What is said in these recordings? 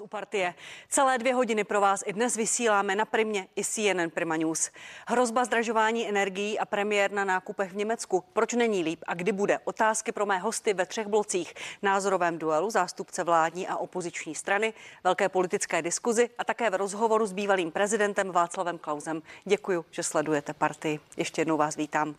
u partie. Celé dvě hodiny pro vás i dnes vysíláme na Primě i CNN Prima News. Hrozba zdražování energií a premiér na nákupech v Německu. Proč není líp a kdy bude? Otázky pro mé hosty ve třech blocích. Názorovém duelu zástupce vládní a opoziční strany, velké politické diskuzi a také v rozhovoru s bývalým prezidentem Václavem Klausem. Děkuji, že sledujete partii. Ještě jednou vás vítám.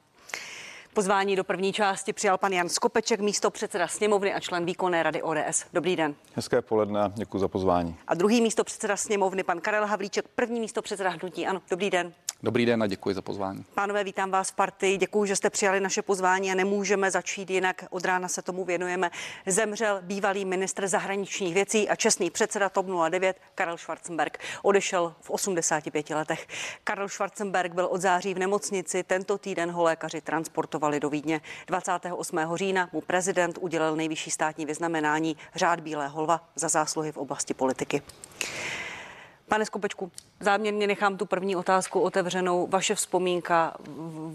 Pozvání do první části přijal pan Jan Skopeček, místo předseda sněmovny a člen výkonné rady ODS. Dobrý den. Hezké poledne, děkuji za pozvání. A druhý místo předseda sněmovny, pan Karel Havlíček, první místo předseda hnutí. Ano, dobrý den. Dobrý den a děkuji za pozvání. Pánové, vítám vás v partii. Děkuji, že jste přijali naše pozvání a nemůžeme začít jinak. Od rána se tomu věnujeme. Zemřel bývalý ministr zahraničních věcí a čestný předseda TOP 09 Karel Schwarzenberg. Odešel v 85 letech. Karel Schwarzenberg byl od září v nemocnici. Tento týden ho lékaři transportovali do Vídně. 28. října mu prezident udělal nejvyšší státní vyznamenání řád Bílé holva za zásluhy v oblasti politiky. Pane Skopečku, záměrně nechám tu první otázku otevřenou. Vaše vzpomínka,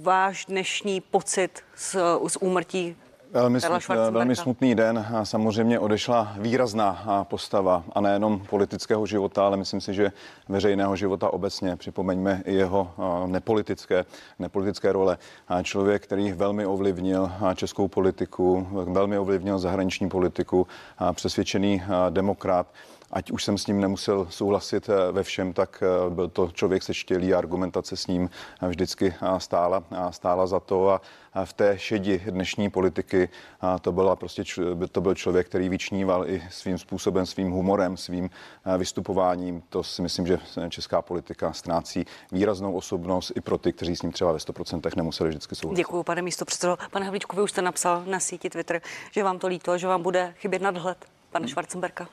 váš dnešní pocit z, z úmrtí Velmi, smutný, velmi smutný den. Samozřejmě odešla výrazná postava a nejenom politického života, ale myslím si, že veřejného života obecně. Připomeňme i jeho nepolitické, nepolitické role. Člověk, který velmi ovlivnil českou politiku, velmi ovlivnil zahraniční politiku, přesvědčený demokrat ať už jsem s ním nemusel souhlasit eh, ve všem, tak eh, byl to člověk sečtělý a argumentace s ním eh, vždycky stála, stála za to a v té šedi dnešní politiky to, byla prostě, to byl člověk, který vyčníval i svým způsobem, svým humorem, svým vystupováním. To si myslím, že česká politika ztrácí výraznou osobnost i pro ty, kteří s ním třeba ve 100% nemuseli vždycky souhlasit. Děkuji, pane místo předsedo. Pane Havlíčku, vy už jste napsal na síti Twitter, že vám to líto, že vám bude chybět nadhled pane Schwarzenberka.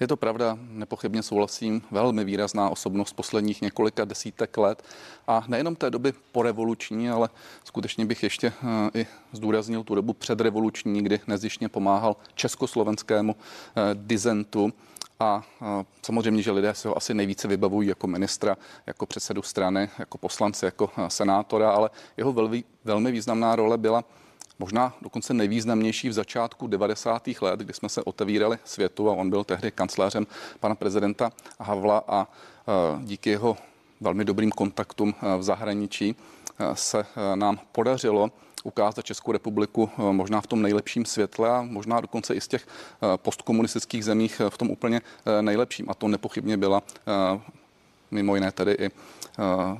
Je to pravda, nepochybně souhlasím. Velmi výrazná osobnost posledních několika desítek let. A nejenom té doby porevoluční, ale skutečně bych ještě eh, i zdůraznil tu dobu předrevoluční, kdy nezišně pomáhal československému eh, dizentu. A eh, samozřejmě, že lidé se ho asi nejvíce vybavují jako ministra, jako předsedu strany, jako poslance, jako senátora, ale jeho velmi, velmi významná role byla možná dokonce nejvýznamnější v začátku 90. let, kdy jsme se otevírali světu a on byl tehdy kancléřem pana prezidenta Havla a e, díky jeho velmi dobrým kontaktům e, v zahraničí e, se nám podařilo ukázat Českou republiku možná v tom nejlepším světle a možná dokonce i z těch postkomunistických zemích v tom úplně nejlepším. A to nepochybně byla mimo jiné tedy i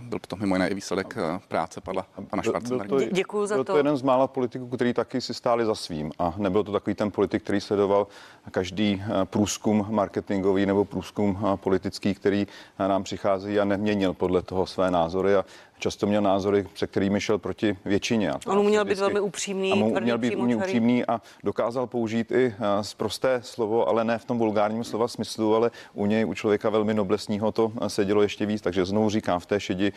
byl to mimo jiné i výsledek eh, práce pana, pana Schwarzenberga. Děkuji za byl to. to jeden z mála politiků, který taky si stáli za svým a nebyl to takový ten politik, který sledoval každý eh, průzkum marketingový nebo průzkum politický, který nám přichází a neměnil podle toho své názory a často měl názory, se kterými šel proti většině. A On uměl být velmi upřímný. A měl být upřímný a dokázal použít i z prosté slovo, ale ne v tom vulgárním slova smyslu, ale u něj, u člověka velmi noblesního to sedělo ještě víc. Takže znovu říkám, v té šedi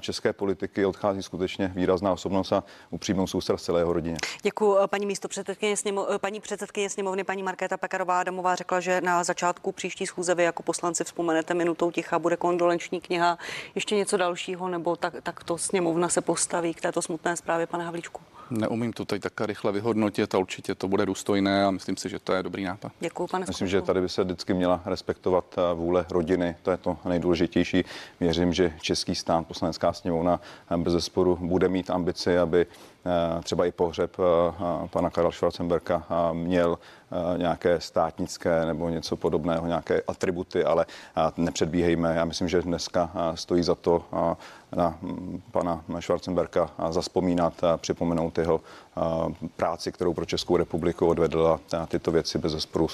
české politiky odchází skutečně výrazná osobnost a upřímnou soustrast celého rodině. Děkuji. Paní místo předsedkyně, sněmo, paní předsedkyně sněmovny, paní Markéta Pekarová Adamová řekla, že na začátku příští schůze vy jako poslanci vzpomenete minutou ticha, bude kondolenční kniha, ještě něco dalšího, nebo tak, tak to sněmovna se postaví k této smutné zprávě, pane Havlíčku? Neumím to teď tak rychle vyhodnotit a určitě to bude důstojné a myslím si, že to je dobrý nápad. Děkuji, pane Myslím, že tady by se vždycky měla respektovat eh, vůle rodiny, to je to nejdůležitější. Věřím, že český stát, poslanecká sněmovna bez zesporu bude mít ambici, aby třeba i pohřeb pana Karla Schwarzenberka měl nějaké státnické nebo něco podobného, nějaké atributy, ale nepředbíhejme. Já myslím, že dneska stojí za to na mm, pana Schwarzenberka zaspomínat a připomenout jeho práci, kterou pro Českou republiku odvedla. Tyto věci bez zesporu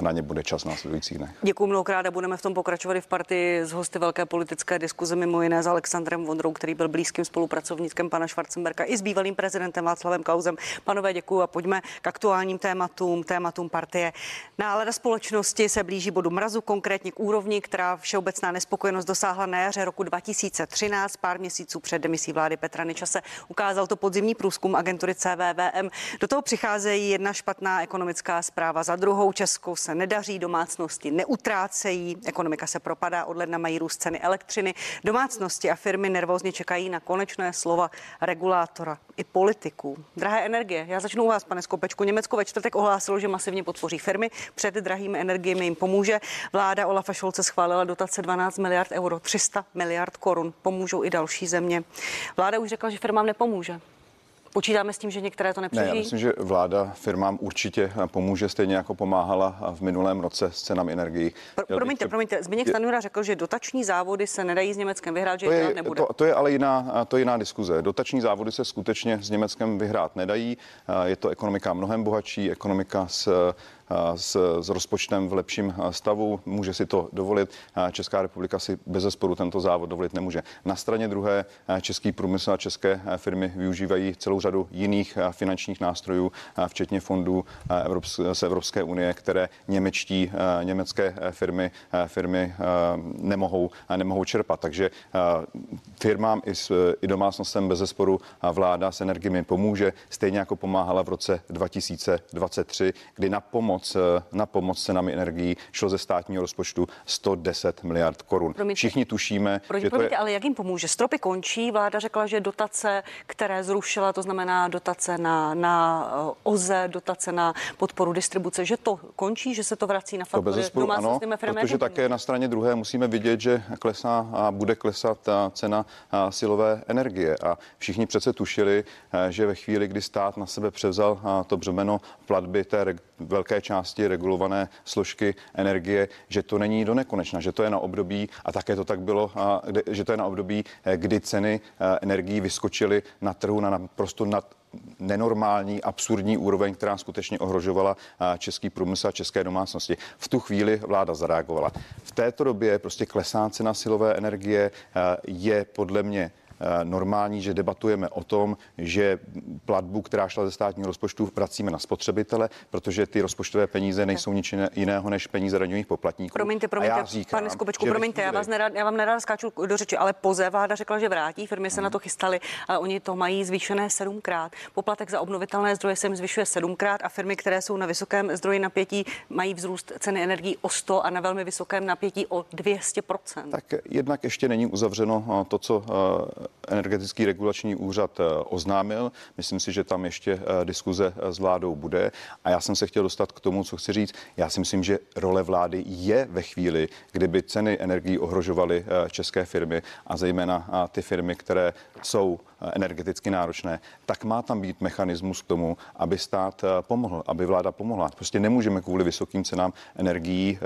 na ně bude čas následujících dnech. Děkuji mnohokrát a budeme v tom pokračovat i v partii z hosty velké politické diskuze, mimo jiné s Alexandrem Vondrou, který byl blízkým spolupracovníkem pana Schwarzenberka i s bývalým prezidentem Václavem Klausem. Panové, děkuji a pojďme k aktuálním tématům, tématům partie. Nálada společnosti se blíží bodu mrazu, konkrétně k úrovni, která všeobecná nespokojenost dosáhla na jaře roku 2013, pár měsíců před demisí vlády Petra Nečase. Ukázal to podzimní průzkum agentury CV VVM. Do toho přicházejí jedna špatná ekonomická zpráva za druhou. Českou se nedaří, domácnosti neutrácejí, ekonomika se propadá, od ledna mají růst ceny elektřiny. Domácnosti a firmy nervózně čekají na konečné slova regulátora i politiků. Drahé energie. Já začnu u vás, pane Skopečku. Německo ve čtvrtek ohlásilo, že masivně podpoří firmy. Před drahými energiemi jim pomůže. Vláda Olafa Šolce schválila dotace 12 miliard euro, 300 miliard korun. Pomůžou i další země. Vláda už řekla, že firmám nepomůže. Počítáme s tím, že některé to nepřežijí? Ne, já myslím, že vláda firmám určitě pomůže, stejně jako pomáhala v minulém roce s cenami energií. Pro, promiňte, promiňte, Zbigněk Stanjura řekl, že dotační závody se nedají s Německem vyhrát, že to je, nebude. To, to je ale jiná, to je jiná diskuze. Dotační závody se skutečně s Německem vyhrát nedají. Je to ekonomika mnohem bohatší, ekonomika s s, s rozpočtem v lepším stavu, může si to dovolit. Česká republika si bez zesporu tento závod dovolit nemůže. Na straně druhé český průmysl a české firmy využívají celou řadu jiných finančních nástrojů, včetně fondů z Evropské unie, které němečtí, německé firmy, firmy nemohou, nemohou čerpat. Takže firmám i, s, i domácnostem bez zesporu vláda s energiemi pomůže, stejně jako pomáhala v roce 2023, kdy na pomoc pomoc, eh, na pomoc cenami energií šlo ze státního rozpočtu 110 miliard korun. Promiňte, Všichni tušíme, promiňte, že to je... ale jak jim pomůže? Stropy končí, vláda řekla, že dotace, které zrušila, to znamená dotace na, na eh, OZE, dotace na podporu distribuce, že to končí, že se to vrací na faktory domácnostním ano, protože také na straně druhé musíme vidět, že klesá a bude klesat ta cena silové energie. A všichni přece tušili, eh, že ve chvíli, kdy stát na sebe převzal to břemeno platby té velké části regulované složky energie, že to není do nekonečna, že to je na období, a také to tak bylo, že to je na období, eh, kdy ceny eh, energií vyskočily na trhu na naprosto nad nenormální, absurdní úroveň, která skutečně ohrožovala eh, český průmysl a české domácnosti. V tu chvíli vláda zareagovala. V této době prostě klesá cena silové energie je podle mě normální, že debatujeme o tom, že platbu, která šla ze státního rozpočtu, vracíme na spotřebitele, protože ty rozpočtové peníze nejsou nic jiného než peníze daňových poplatníků. Promiňte, promiňte, já říkám, pane Skopečku, promiňte, já, vás nerad, já vám nerad skáču do řeči, ale poze vláda řekla, že vrátí, firmy se hmm. na to chystali, ale oni to mají zvýšené sedmkrát. Poplatek za obnovitelné zdroje se jim zvyšuje sedmkrát a firmy, které jsou na vysokém zdroji napětí, mají vzrůst ceny energií o 100 a na velmi vysokém napětí o 200% Tak jednak ještě není uzavřeno eh, to, co eh, energetický regulační úřad eh, oznámil. Myslím si, že tam ještě eh, diskuze eh, s vládou bude. A já jsem se chtěl dostat k tomu, co chci říct. Já si myslím, že role vlády je ve chvíli, kdyby ceny energií ohrožovaly české firmy a zejména ty firmy, které jsou energeticky náročné, tak má tam být mechanismus k tomu, aby stát pomohl, aby vláda pomohla. Prostě nemůžeme kvůli vysokým cenám energií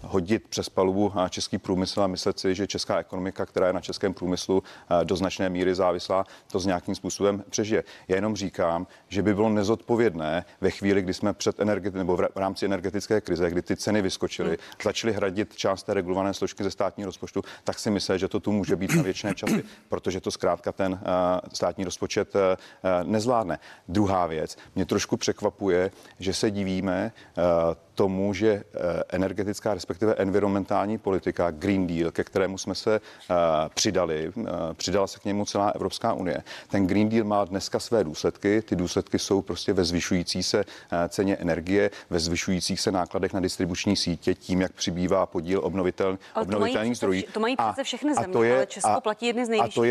hodit přes palubu český průmysl a myslet si, že česká ekonomika, která je na českém průmyslu do značné míry závislá, to s nějakým způsobem přežije. Já jenom říkám, že by bylo nezodpovědné ve chvíli, kdy jsme před energeti- nebo v rámci energetické krize, kdy ty ceny vyskočily, hmm. začaly hradit část té regulované složky ze státního rozpočtu, tak si myslím, že to tu může být na věčné časy, protože to zkrátka ten uh, státní rozpočet uh, nezvládne. Druhá věc, mě trošku překvapuje, že se divíme tomu, že eh, energetická, respektive environmentální politika, Green Deal, ke kterému jsme se eh, přidali, eh, přidala se k němu celá Evropská unie. Ten Green Deal má dneska své důsledky. Ty důsledky jsou prostě ve zvyšující se ceně energie, ve zvyšujících se nákladech na distribuční sítě, tím, jak přibývá podíl obnovitel, obnovitelných zdrojů. To mají přece všechny země, to je, ale Česko a, platí jedny z nejvyšších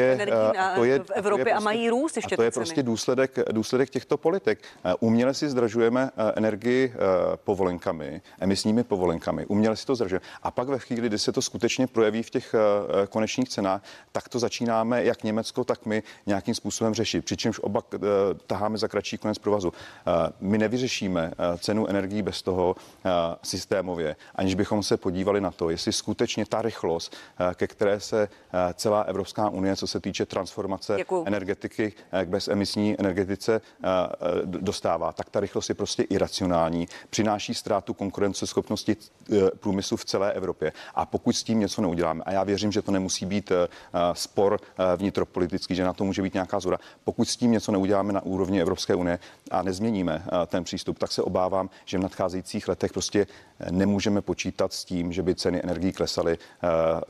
na, to je, v Evropě a, prostě, a mají růst ještě a to je prostě důsledek, důsledek těchto politik. Uměle si zdražujeme energii povolenkami povolenkami, emisními povolenkami. Uměle si to zdržet. A pak ve chvíli, kdy se to skutečně projeví v těch konečných cenách, tak to začínáme jak Německo, tak my nějakým způsobem řešit. Přičemž oba taháme za kratší konec provazu. My nevyřešíme cenu energií bez toho systémově, aniž bychom se podívali na to, jestli skutečně ta rychlost, ke které se celá Evropská unie, co se týče transformace Děkuju. energetiky uh, k bezemisní energetice uh, dostává, tak ta rychlost je prostě iracionální, přináší ztrátu konkurenceschopnosti eh, průmyslu v celé Evropě. A pokud s tím něco neuděláme, a já věřím, že to nemusí být eh, spor eh, vnitropolitický, že na to může být nějaká zhoda, pokud s tím něco neuděláme na úrovni Evropské unie a nezměníme ten přístup, tak se obávám, že v nadcházejících letech prostě nemůžeme počítat s tím, že by ceny energií klesaly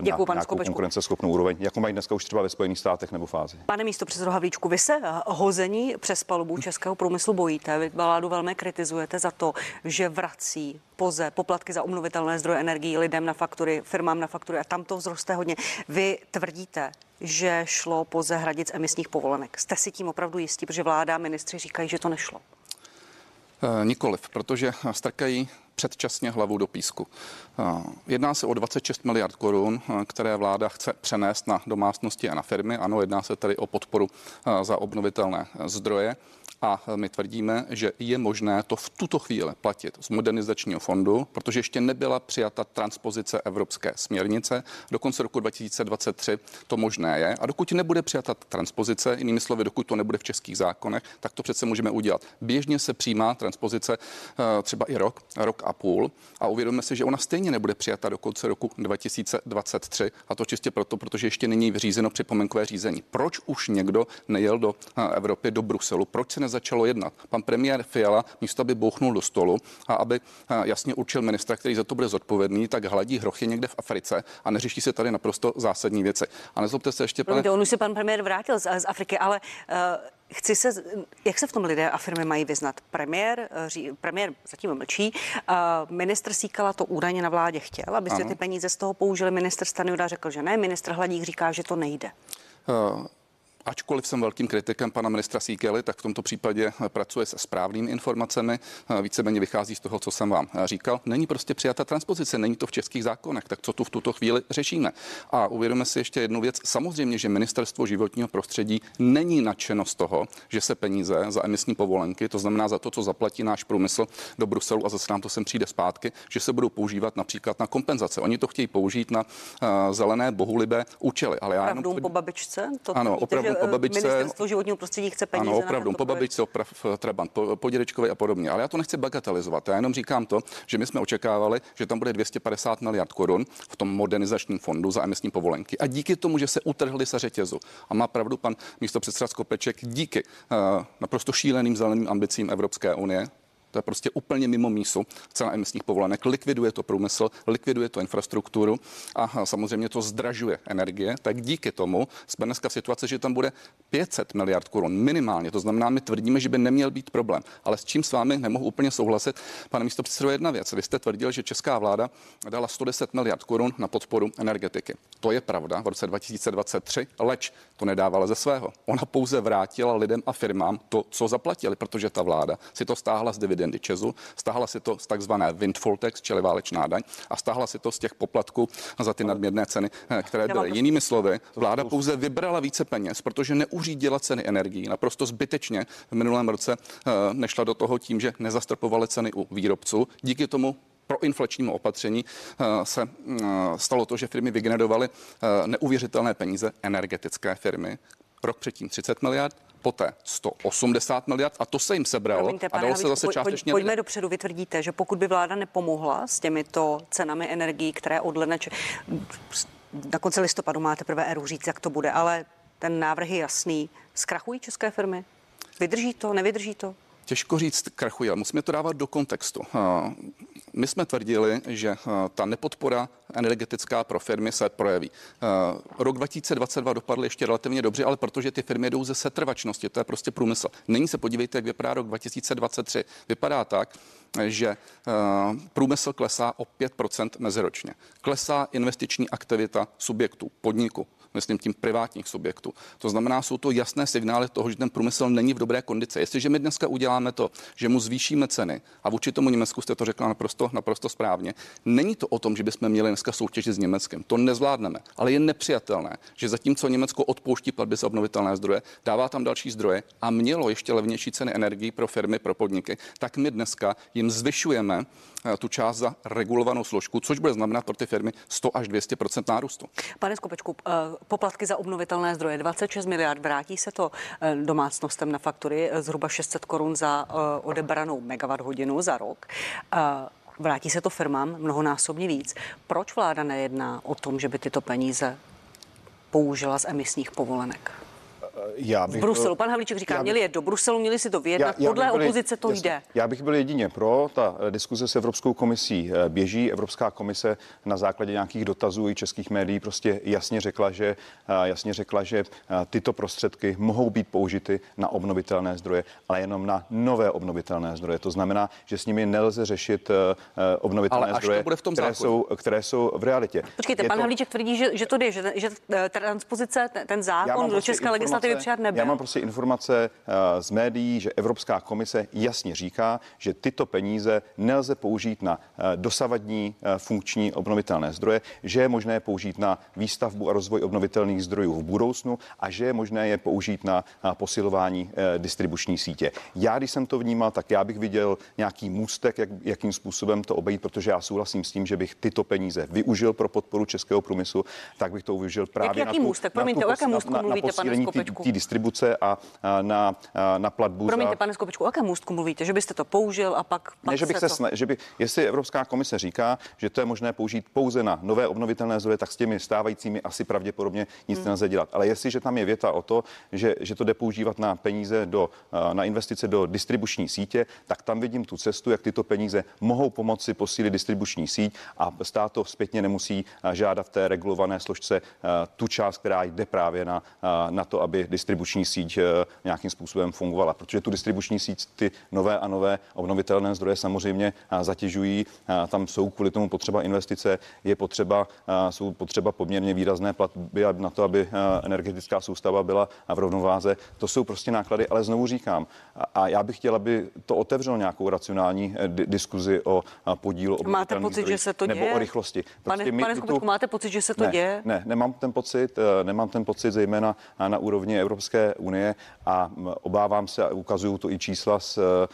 Děkuju, na nějakou konkurenceschopnou úroveň, jako mají dneska už třeba ve Spojených státech nebo v Ázii. Pane místo předsedo Havlíčku, vy se hození přes palubu českého průmyslu bojíte. Vy vládu velmi kritizujete za to, že vrací poze, poplatky za obnovitelné zdroje energií lidem na faktury, firmám na faktury a tam to vzroste hodně. Vy tvrdíte, že šlo poze hradic emisních povolenek. Jste si tím opravdu jistí, protože vláda a ministři říkají, že to nešlo? E, nikoliv, protože strkají předčasně hlavu do písku. Eh, jedná se o 26 miliard korun, eh, které vláda chce přenést na domácnosti a na firmy. Ano, jedná se tedy o podporu eh, za obnovitelné zdroje a my tvrdíme, že je možné to v tuto chvíli platit z modernizačního fondu, protože ještě nebyla přijata transpozice evropské směrnice. Do konce roku 2023 to možné je. A dokud nebude přijata transpozice, jinými slovy, dokud to nebude v českých zákonech, tak to přece můžeme udělat. Běžně se přijímá transpozice třeba i rok, rok a půl a uvědomíme si, že ona stejně nebude přijata do konce roku 2023 a to čistě proto, protože ještě není vyřízeno připomenkové řízení. Proč už někdo nejel do Evropy, do Bruselu? Proč se nezačalo jednat? Pan premiér Fiala místo, aby bouchnul do stolu a aby jasně určil ministra, který za to bude zodpovědný, tak hladí hrochy někde v Africe a neřeší se tady naprosto zásadní věci. A nezlobte se ještě, pane... On už se pan premiér vrátil z, z Afriky, ale uh Chci se, jak se v tom lidé a firmy mají vyznat? Premiér, ří, premiér zatím mlčí, ministr Síkala to údajně na vládě chtěl, aby se ty peníze z toho použili. Minister Stanjura řekl, že ne, ministr Hladík říká, že to nejde. Uh, Ačkoliv jsem velkým kritikem pana ministra Síkely, tak v tomto případě pracuje se správnými informacemi. Víceméně vychází z toho, co jsem vám říkal. Není prostě přijata transpozice, není to v českých zákonech, tak co tu v tuto chvíli řešíme? A uvědomíme si ještě jednu věc. Samozřejmě, že ministerstvo životního prostředí není nadšeno z toho, že se peníze za emisní povolenky, to znamená za to, co zaplatí náš průmysl do Bruselu a zase nám to sem přijde zpátky, že se budou používat například na kompenzace. Oni to chtějí použít na uh, zelené bohulibé účely. Ale já jenom... po babičce? To ano, opravdu po babičce. Ministerstvo životního prostředí chce peníze. Ano, opravdu, po babičce, oprav Trabant, po, po dědečkovi a podobně. Ale já to nechci bagatelizovat. Já jenom říkám to, že my jsme očekávali, že tam bude 250 miliard korun v tom modernizačním fondu za emisní povolenky. A díky tomu, že se utrhli se řetězu. A má pravdu pan místo předseda Skopeček, díky uh, naprosto šíleným zeleným ambicím Evropské unie, to je prostě úplně mimo mísu cena emisních povolenek. Likviduje to průmysl, likviduje to infrastrukturu a samozřejmě to zdražuje energie. Tak díky tomu jsme dneska v situaci, že tam bude 500 miliard korun minimálně. To znamená, my tvrdíme, že by neměl být problém. Ale s čím s vámi nemohu úplně souhlasit, pane místo předsedo, jedna věc. Vy jste tvrdil, že česká vláda dala 110 miliard korun na podporu energetiky. To je pravda v roce 2023, leč to nedávala ze svého. Ona pouze vrátila lidem a firmám to, co zaplatili, protože ta vláda si to stáhla z dividendy dividendy Česu, stáhla si to z takzvané windfall tax, čili válečná daň, a stáhla si to z těch poplatků za ty nadměrné ceny, eh, které byly. Jinými slovy, vláda pouze vybrala více peněz, protože neuřídila ceny energií naprosto zbytečně v minulém roce eh, nešla do toho tím, že nezastropovaly ceny u výrobců. Díky tomu pro inflačnímu opatření eh, se stalo to, že firmy vygenerovaly neuvěřitelné peníze, energetické firmy, rok předtím 30 miliard, poté 180 miliard a to se jim sebralo Promiňte, a dalo se zase částečně. Pojďme lidem. dopředu, vy tvrdíte, že pokud by vláda nepomohla s těmito cenami energií, které od ledna, na konci listopadu máte prvé éru říct, jak to bude, ale ten návrh je jasný. Zkrachují české firmy? Vydrží to, nevydrží to? Těžko říct krachují, ale musíme to dávat do kontextu. My jsme tvrdili, že ta nepodpora energetická pro firmy se projeví. Rok 2022 dopadl ještě relativně dobře, ale protože ty firmy jdou ze setrvačnosti, to je prostě průmysl. Nyní se podívejte, jak vypadá rok 2023. Vypadá tak, že průmysl klesá o 5% meziročně. Klesá investiční aktivita subjektů, podniku, myslím tím privátních subjektů. To znamená, jsou to jasné signály toho, že ten průmysl není v dobré kondici. Jestliže my dneska uděláme to, že mu zvýšíme ceny, a vůči tomu Německu jste to řekla naprosto, naprosto správně, není to o tom, že bychom měli dneska soutěžit s Německem. To nezvládneme, ale je nepřijatelné, že zatímco Německo odpouští platby za obnovitelné zdroje, dává tam další zdroje a mělo ještě levnější ceny energií pro firmy, pro podniky, tak my dneska jim zvyšujeme tu část za regulovanou složku, což bude znamenat pro ty firmy 100 až 200% nárůstu. Pane Skopečku, eh, poplatky za obnovitelné zdroje 26 miliard, vrátí se to eh, domácnostem na faktury eh, zhruba 600 korun za eh, odebranou megawatt hodinu za rok. Vrátí se to firmám mnohonásobně víc. Proč vláda nejedná o tom, že by tyto peníze použila z emisních povolenek? Já bych v Bruselu. Pan Havlíček říká, měli je do Bruselu, měli si to vyjednat. Já, já Podle byli, opozice to jasně, jde. Já bych byl jedině pro. Ta diskuze s Evropskou komisí běží. Evropská komise na základě nějakých dotazů i českých médií prostě jasně řekla, že, jasně řekla, že tyto prostředky mohou být použity na obnovitelné zdroje, ale jenom na nové obnovitelné zdroje. To znamená, že s nimi nelze řešit obnovitelné ale zdroje, to bude v tom které, jsou, které jsou v realitě. Počkejte, je pan to... Havlíček tvrdí, že, že to jde, že, že transpozice, ten zákon do prostě české legislativy přijat nebyl. Já mám prostě informace z médií, že Evropská komise jasně říká, že tyto peníze nelze použít na dosavadní funkční obnovitelné zdroje, že je možné použít na výstavbu a rozvoj obnovitelných zdrojů v budoucnu a že je možné je použít na posilování distribuční sítě. Já, když jsem to vnímal, tak já bych viděl nějaký můstek, jak, jakým způsobem to obejít, protože já souhlasím s tím, že bych tyto peníze využil pro podporu českého průmyslu, tak bych to využil právě jak, jaký na, tu, můstek? Promiňte, na, tu, o můstku na, mluvíte, na posílení té distribuce a, na, na platbu Promiňte, za... pane Skopečku, o jakém můstku mluvíte? Že byste to použil a pak, pak ne, že bych se, sna... že by, jestli Evropská komise říká, že to je možné použít pouze na nové obnovitelné zdroje, tak s těmi stávajícími asi pravděpodobně nic hmm. nelze dělat. Ale jestliže tam je věta o to, že, že to jde používat na peníze do, na investice do distribuční sítě, tak tam vidím tu cestu, jak tyto peníze mohou pomoci posílit distribuční síť a stát to zpětně nemusí žádat v té regulované složce tu část, která jde právě na, na to, aby distribuční síť nějakým způsobem fungovala. Protože tu distribuční síť ty nové a nové obnovitelné zdroje samozřejmě zatěžují. Tam jsou kvůli tomu potřeba investice, je potřeba, jsou potřeba poměrně výrazné platby na to, aby energetická soustava byla v rovnováze. To jsou prostě náklady, ale znovu říkám, a já bych chtěl, aby to otevřelo nějakou racionální eh, diskuzi o podílu Máte pocit, že se to nebo děje? o rychlosti. Prostě pane, pane Skopečku, tu... máte pocit, že se to ne, děje? Ne, nemám ten pocit, eh, nemám ten pocit zejména na úrovni Evropské unie a obávám se, a ukazují to i čísla z, eh,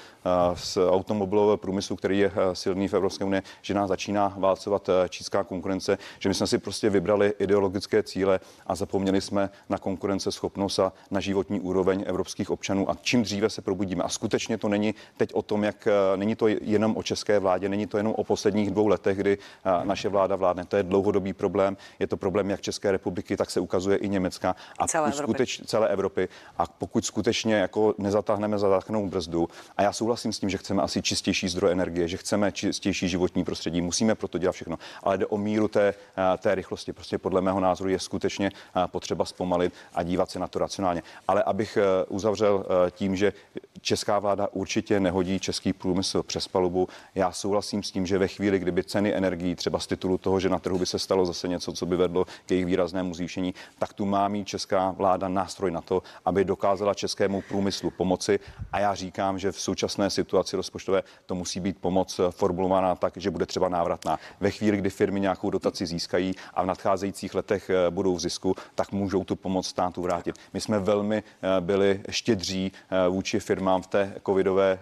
z automobilového průmyslu, který je silný v Evropské unii, že nás začíná válcovat čínská konkurence, že my jsme si prostě vybrali ideologické cíle a zapomněli jsme na konkurenceschopnost a na životní úroveň evropských občanů a čím dříve se probudíme. A skutečně to není teď o tom, jak není to jenom o české vládě, není to jenom o posledních dvou letech, kdy naše vláda vládne. To je dlouhodobý problém, je to problém jak České republiky, tak se ukazuje i Německa a celé. Skuteč, celé Evropy. A pokud skutečně jako nezatáhneme zatáhnout brzdu, a já souhlasím s tím, že chceme asi čistější zdroj energie, že chceme čistější životní prostředí, musíme proto dělat všechno, ale jde o míru té, té rychlosti. Prostě podle mého názoru je skutečně potřeba zpomalit a dívat se na to racionálně. Ale abych e, uzavřel tím, že česká vláda určitě nehodí český průmysl přes palubu. Já souhlasím s tím, že ve chvíli, kdyby ceny energií třeba z titulu toho, že na trhu by se stalo zase něco, co by vedlo k jejich výraznému zvýšení, tak tu má mít česká vláda nástroj na to, aby dokázala českému průmyslu pomoci. A já říkám, že v současné situaci rozpočtové to musí být pomoc formulovaná tak, že bude třeba návratná. Ve chvíli, kdy firmy nějakou dotaci získají a v nadcházejících letech eh, budou v zisku, tak můžou tu pomoc státu vrátit. My jsme velmi eh, byli štědří eh, vůči firmám v té covidové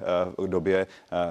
době.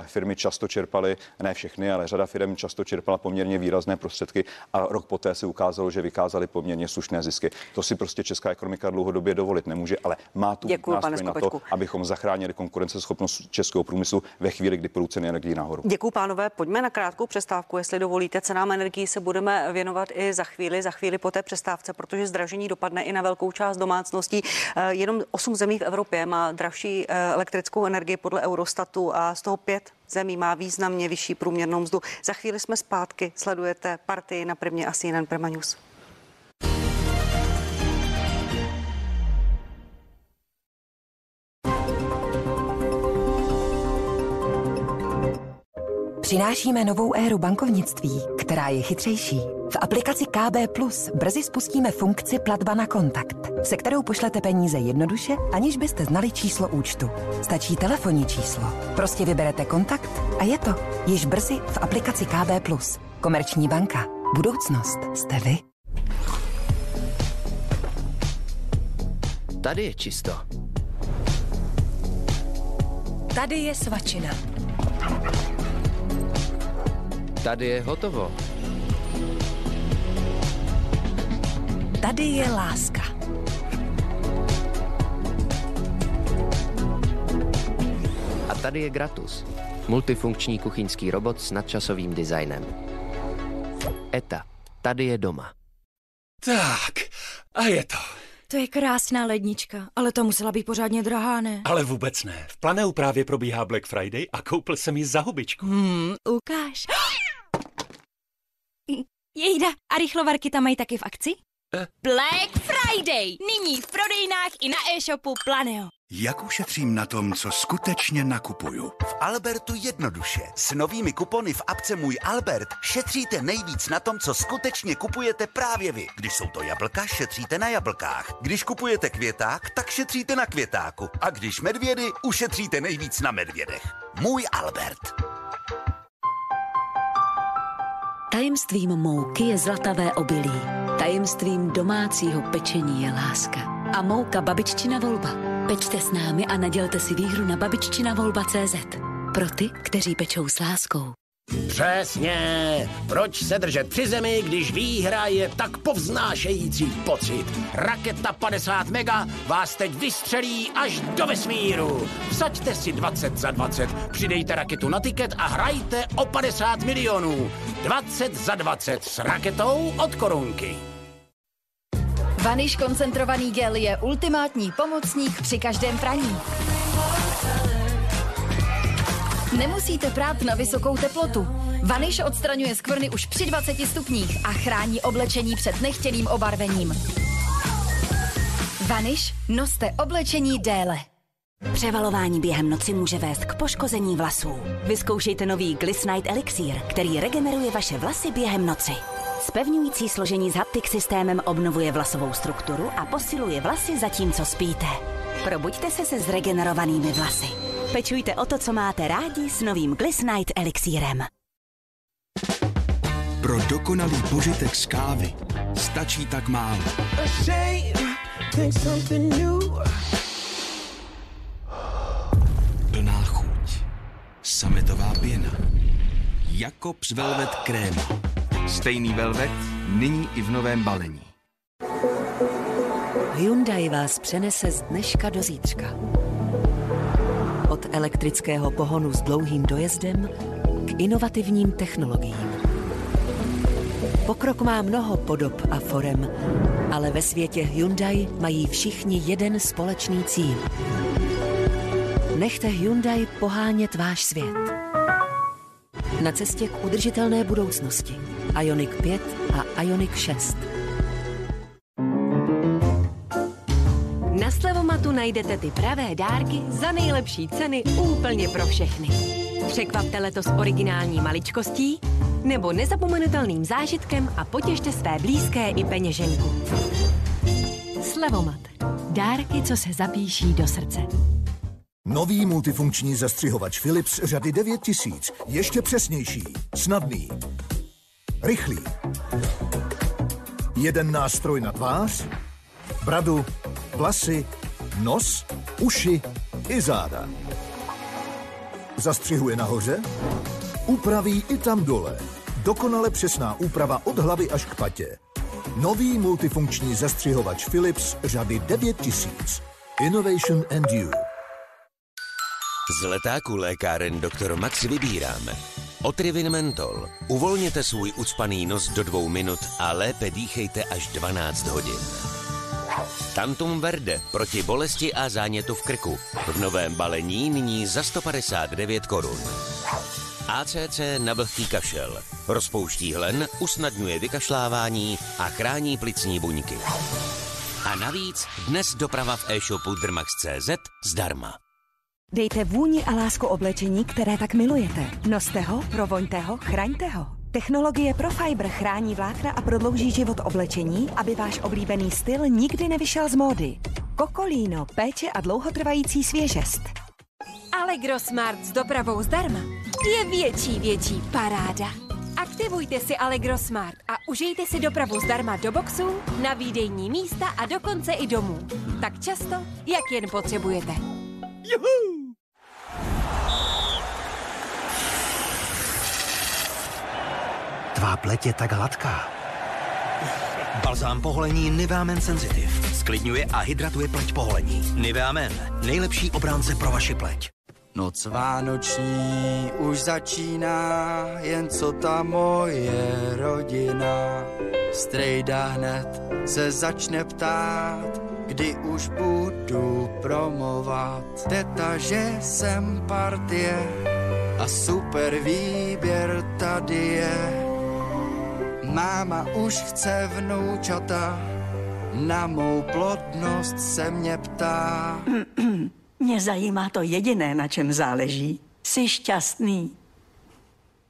Firmy často čerpaly, ne všechny, ale řada firm často čerpala poměrně výrazné prostředky a rok poté se ukázalo, že vykázali poměrně slušné zisky. To si prostě česká ekonomika dlouhodobě dovolit nemůže, ale má tu Děkuju, nástroj na to, abychom zachránili konkurenceschopnost českého průmyslu ve chvíli, kdy půjdou ceny energií nahoru. Děkuji, pánové. Pojďme na krátkou přestávku, jestli dovolíte. Cenám energií se budeme věnovat i za chvíli, za chvíli po té přestávce, protože zdražení dopadne i na velkou část domácností. Eh, jenom 8 zemí v Evropě má dražší eh, elektrickou energii podle Eurostatu a z toho pět zemí má významně vyšší průměrnou mzdu. Za chvíli jsme zpátky, sledujete partii na prvně asi jeden Prima News. Přinášíme novou éru bankovnictví, která je chytřejší. V aplikaci KB Plus brzy spustíme funkci platba na kontakt, se kterou pošlete peníze jednoduše, aniž byste znali číslo účtu. Stačí telefonní číslo. Prostě vyberete kontakt a je to. Již brzy v aplikaci KB Plus. Komerční banka. Budoucnost jste vy. Tady je čisto. Tady je svačina. Tady je hotovo. Tady je láska. A tady je Gratus. Multifunkční kuchyňský robot s nadčasovým designem. ETA. Tady je doma. Tak, a je to. To je krásná lednička, ale to musela být pořádně drahá, ne? Ale vůbec ne. V Planeu právě probíhá Black Friday a koupil jsem ji za hubičku. Hmm, ukáž. Jejda, a rychlovarky tam mají taky v akci? Eh? Black Friday! Nyní v prodejnách i na e-shopu Planeo. Jak ušetřím na tom, co skutečně nakupuju? V Albertu jednoduše. S novými kupony v apce Můj Albert šetříte nejvíc na tom, co skutečně kupujete právě vy. Když jsou to jablka, šetříte na jablkách. Když kupujete květák, tak šetříte na květáku. A když medvědy, ušetříte nejvíc na medvědech. Můj Albert. Tajemstvím mouky je zlatavé obilí. Tajemstvím domácího pečení je láska. A mouka babiččina volba. Pečte s námi a nadělte si výhru na babiččinavolba.cz. Pro ty, kteří pečou s láskou. Přesně. Proč se držet při zemi, když výhra je tak povznášející pocit? Raketa 50 mega vás teď vystřelí až do vesmíru. Vsaďte si 20 za 20, přidejte raketu na tiket a hrajte o 50 milionů. 20 za 20 s raketou od korunky. Vaniš koncentrovaný gel je ultimátní pomocník při každém praní. Nemusíte prát na vysokou teplotu. Vaniš odstraňuje skvrny už při 20 stupních a chrání oblečení před nechtěným obarvením. Vaniš noste oblečení déle. Převalování během noci může vést k poškození vlasů. Vyzkoušejte nový Gliss Night Elixir, který regeneruje vaše vlasy během noci. Spevňující složení s haptik systémem obnovuje vlasovou strukturu a posiluje vlasy zatímco spíte. Probuďte se se zregenerovanými vlasy. Pečujte o to, co máte rádi s novým Gliss Night Elixírem. Pro dokonalý požitek z kávy stačí tak málo. Plná chuť. Sametová pěna. Jakobs Velvet Kréma. Stejný velvet, nyní i v novém balení. Hyundai vás přenese z dneška do zítřka. Od elektrického pohonu s dlouhým dojezdem k inovativním technologiím. Pokrok má mnoho podob a forem, ale ve světě Hyundai mají všichni jeden společný cíl. Nechte Hyundai pohánět váš svět. Na cestě k udržitelné budoucnosti. Ioniq 5 a Ioniq 6. Slevomatu najdete ty pravé dárky za nejlepší ceny úplně pro všechny. Překvapte letos originální maličkostí nebo nezapomenutelným zážitkem a potěšte své blízké i peněženku. Slevomat. Dárky, co se zapíší do srdce. Nový multifunkční zastřihovač Philips řady 9000. Ještě přesnější, snadný, rychlý. Jeden nástroj na tvář, bradu, vlasy, nos, uši i záda. Zastřihuje nahoře, upraví i tam dole. Dokonale přesná úprava od hlavy až k patě. Nový multifunkční zastřihovač Philips řady 9000. Innovation and you. Z letáku lékáren Dr. Max vybíráme Otrivin Mentol. Uvolněte svůj ucpaný nos do dvou minut a lépe dýchejte až 12 hodin. Tantum Verde proti bolesti a zánětu v krku. V novém balení nyní za 159 korun. ACC na vlhký kašel. Rozpouští hlen, usnadňuje vykašlávání a chrání plicní buňky. A navíc dnes doprava v e-shopu Drmax.cz zdarma. Dejte vůni a lásku oblečení, které tak milujete. Noste ho, provoňte ho, chraňte ho. Technologie Profiber chrání vlákna a prodlouží život oblečení, aby váš oblíbený styl nikdy nevyšel z módy. Kokolíno, péče a dlouhotrvající svěžest. Allegro Smart s dopravou zdarma je větší, větší paráda. Aktivujte si Allegro Smart a užijte si dopravu zdarma do boxu, na výdejní místa a dokonce i domů. Tak často, jak jen potřebujete. Juhu! Tvá pleť je tak hladká. Balzám poholení Nivea Men Sensitive. Sklidňuje a hydratuje pleť poholení. Nivea Men. Nejlepší obránce pro vaši pleť. Noc vánoční už začíná, jen co ta moje rodina. Strejda hned se začne ptát, kdy už budu promovat. Teta, že jsem partie a super výběr tady je. Máma už chce vnoučata, na mou plodnost se mě ptá. Mě zajímá to jediné, na čem záleží. Jsi šťastný.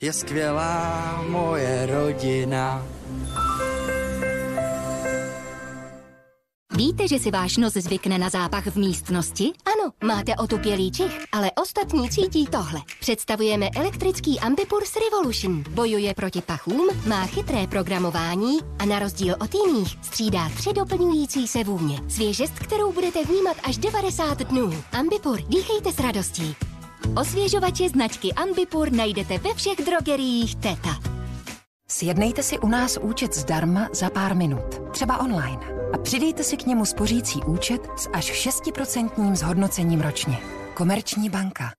Je skvělá moje rodina. Víte, že si váš nos zvykne na zápach v místnosti? Ano, máte otupělý čich, ale ostatní cítí tohle. Představujeme elektrický Ambipurs Revolution. Bojuje proti pachům, má chytré programování a na rozdíl od jiných střídá tři doplňující se vůně. Svěžest, kterou budete vnímat až 90 dnů. Ambipur, dýchejte s radostí. Osvěžovače značky Ambipur najdete ve všech drogeriích Teta. Sjednejte si u nás účet zdarma za pár minut, třeba online. A přidejte si k němu spořící účet s až 6% zhodnocením ročně. Komerční banka.